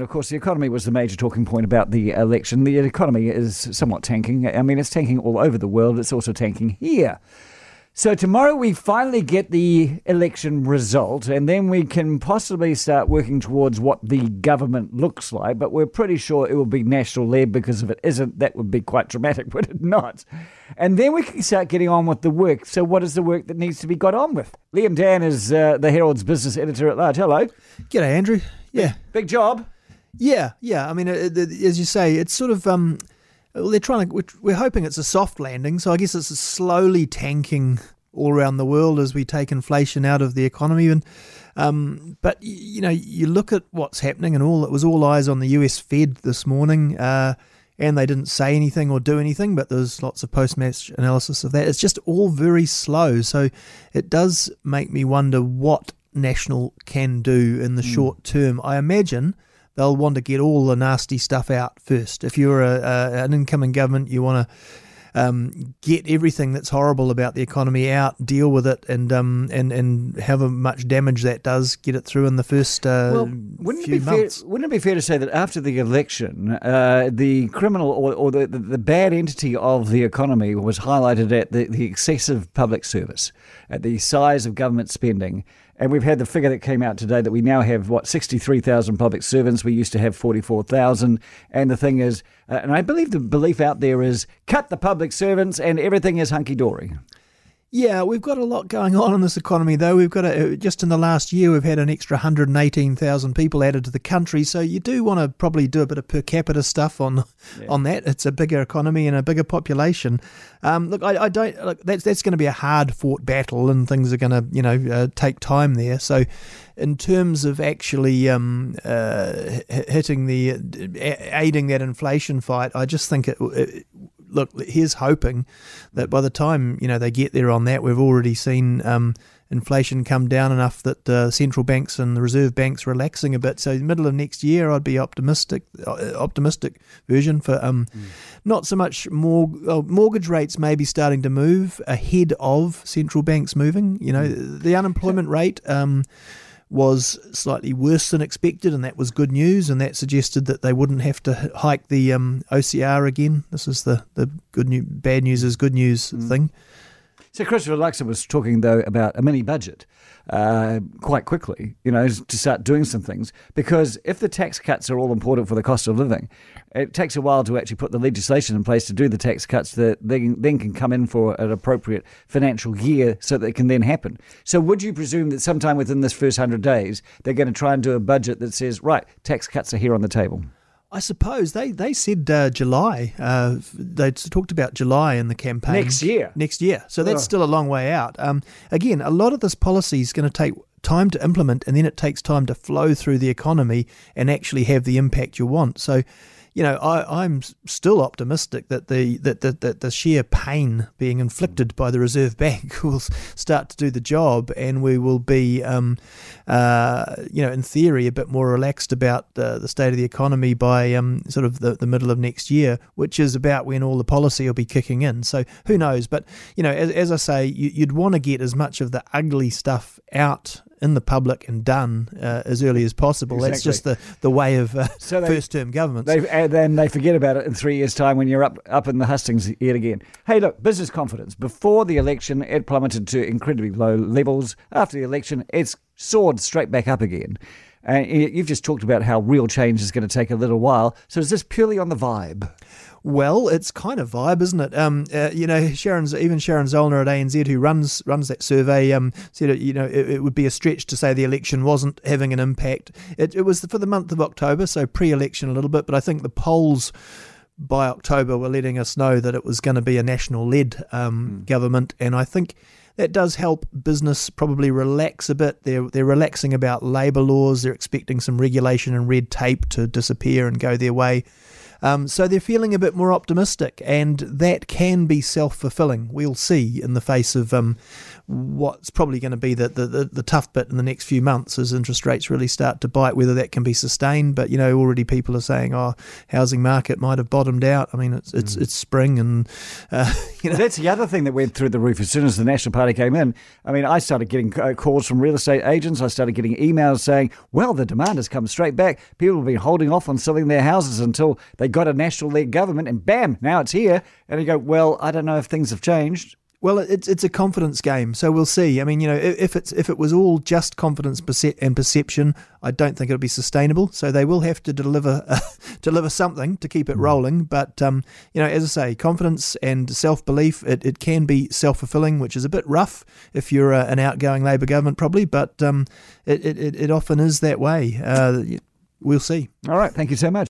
Of course, the economy was the major talking point about the election. The economy is somewhat tanking. I mean, it's tanking all over the world. It's also tanking here. So tomorrow we finally get the election result, and then we can possibly start working towards what the government looks like. But we're pretty sure it will be national led because if it isn't, that would be quite dramatic, would it not? And then we can start getting on with the work. So, what is the work that needs to be got on with? Liam Dann is uh, the Herald's business editor at large. Hello. G'day, Andrew. Yeah. Big job. Yeah, yeah. I mean, it, it, as you say, it's sort of um, they're trying to. We're, we're hoping it's a soft landing, so I guess it's slowly tanking all around the world as we take inflation out of the economy. And um, but you know, you look at what's happening, and all it was all eyes on the U.S. Fed this morning. Uh, and they didn't say anything or do anything, but there's lots of post match analysis of that. It's just all very slow. So it does make me wonder what National can do in the mm. short term. I imagine they'll want to get all the nasty stuff out first. If you're a, a an incoming government, you want to um, get everything that's horrible about the economy out, deal with it, and um, and and however much damage that does, get it through in the first uh, well, wouldn't few it be months. Fair, wouldn't it be fair to say that after the election, uh, the criminal or, or the, the, bad entity of the economy was highlighted at the, the excessive public service, at the size of government spending, and we've had the figure that came out today that we now have, what, 63,000 public servants. We used to have 44,000. And the thing is, uh, and I believe the belief out there is cut the public servants and everything is hunky dory. Yeah, we've got a lot going on in this economy, though. We've got a, just in the last year, we've had an extra 118,000 people added to the country. So you do want to probably do a bit of per capita stuff on yeah. on that. It's a bigger economy and a bigger population. Um, look, I, I, don't. Look, that's that's going to be a hard fought battle, and things are going to you know uh, take time there. So, in terms of actually um, uh, hitting the uh, aiding that inflation fight, I just think it, it look, here's hoping that by the time you know they get there on that, we've already seen um, inflation come down enough that uh, central banks and the reserve banks relaxing a bit. So middle of next year, I'd be optimistic. Uh, optimistic version for um, mm. not so much more uh, mortgage rates maybe starting to move ahead of central banks moving. You know, mm. the unemployment rate. Um, was slightly worse than expected, and that was good news. And that suggested that they wouldn't have to hike the um, OCR again. This is the the good news, bad news is good news mm. thing. So Christopher Luxon was talking though about a mini budget uh, quite quickly, you know, to start doing some things. Because if the tax cuts are all important for the cost of living, it takes a while to actually put the legislation in place to do the tax cuts that they then can come in for an appropriate financial year so that it can then happen. So would you presume that sometime within this first 100 days, they're going to try and do a budget that says, right, tax cuts are here on the table? I suppose they they said uh, July. Uh, they talked about July in the campaign next year. Next year, so that's oh. still a long way out. Um, again, a lot of this policy is going to take time to implement, and then it takes time to flow through the economy and actually have the impact you want. So you know, I, am still optimistic that the that, that, that the sheer pain being inflicted by the Reserve Bank will start to do the job, and we will be, um, uh, you know, in theory, a bit more relaxed about uh, the state of the economy by um, sort of the, the middle of next year, which is about when all the policy will be kicking in. So who knows? But you know, as, as I say, you, you'd want to get as much of the ugly stuff out in the public and done uh, as early as possible. Exactly. That's just the, the way of uh, so first term governments. They, and then they forget about it in three years' time when you're up, up in the hustings yet again. Hey, look, business confidence. Before the election, it plummeted to incredibly low levels. After the election, it's soared straight back up again. And you've just talked about how real change is going to take a little while. So is this purely on the vibe? Well, it's kind of vibe, isn't it? Um, uh, you know, Sharon's even Sharon Zollner at ANZ, who runs runs that survey, um, said you know it, it, would be a stretch to say the election wasn't having an impact. It, it was for the month of October, so pre-election a little bit, but I think the polls by October were letting us know that it was going to be a national-led um, mm. government, and I think that does help business probably relax a bit. They're they're relaxing about labour laws. They're expecting some regulation and red tape to disappear and go their way. Um, so they're feeling a bit more optimistic, and that can be self fulfilling. We'll see in the face of um, what's probably going to be the, the, the, the, tough bit in the next few months as interest rates really start to bite, whether that can be sustained. But, you know, already people are saying, oh, housing market might have bottomed out. I mean, it's it's, mm. it's spring and, uh, you know. That's the other thing that went through the roof as soon as the National Party came in. I mean, I started getting uh, calls from real estate agents. I started getting emails saying, well, the demand has come straight back. People have been holding off on selling their houses until they got a national led government and bam, now it's here. And you go, well, I don't know if things have changed. Well, it's it's a confidence game, so we'll see. I mean, you know, if it's if it was all just confidence and perception, I don't think it'll be sustainable. So they will have to deliver uh, deliver something to keep it mm. rolling. But um, you know, as I say, confidence and self belief, it, it can be self fulfilling, which is a bit rough if you're a, an outgoing Labour government, probably. But um, it, it it often is that way. Uh, we'll see. All right, thank you so much.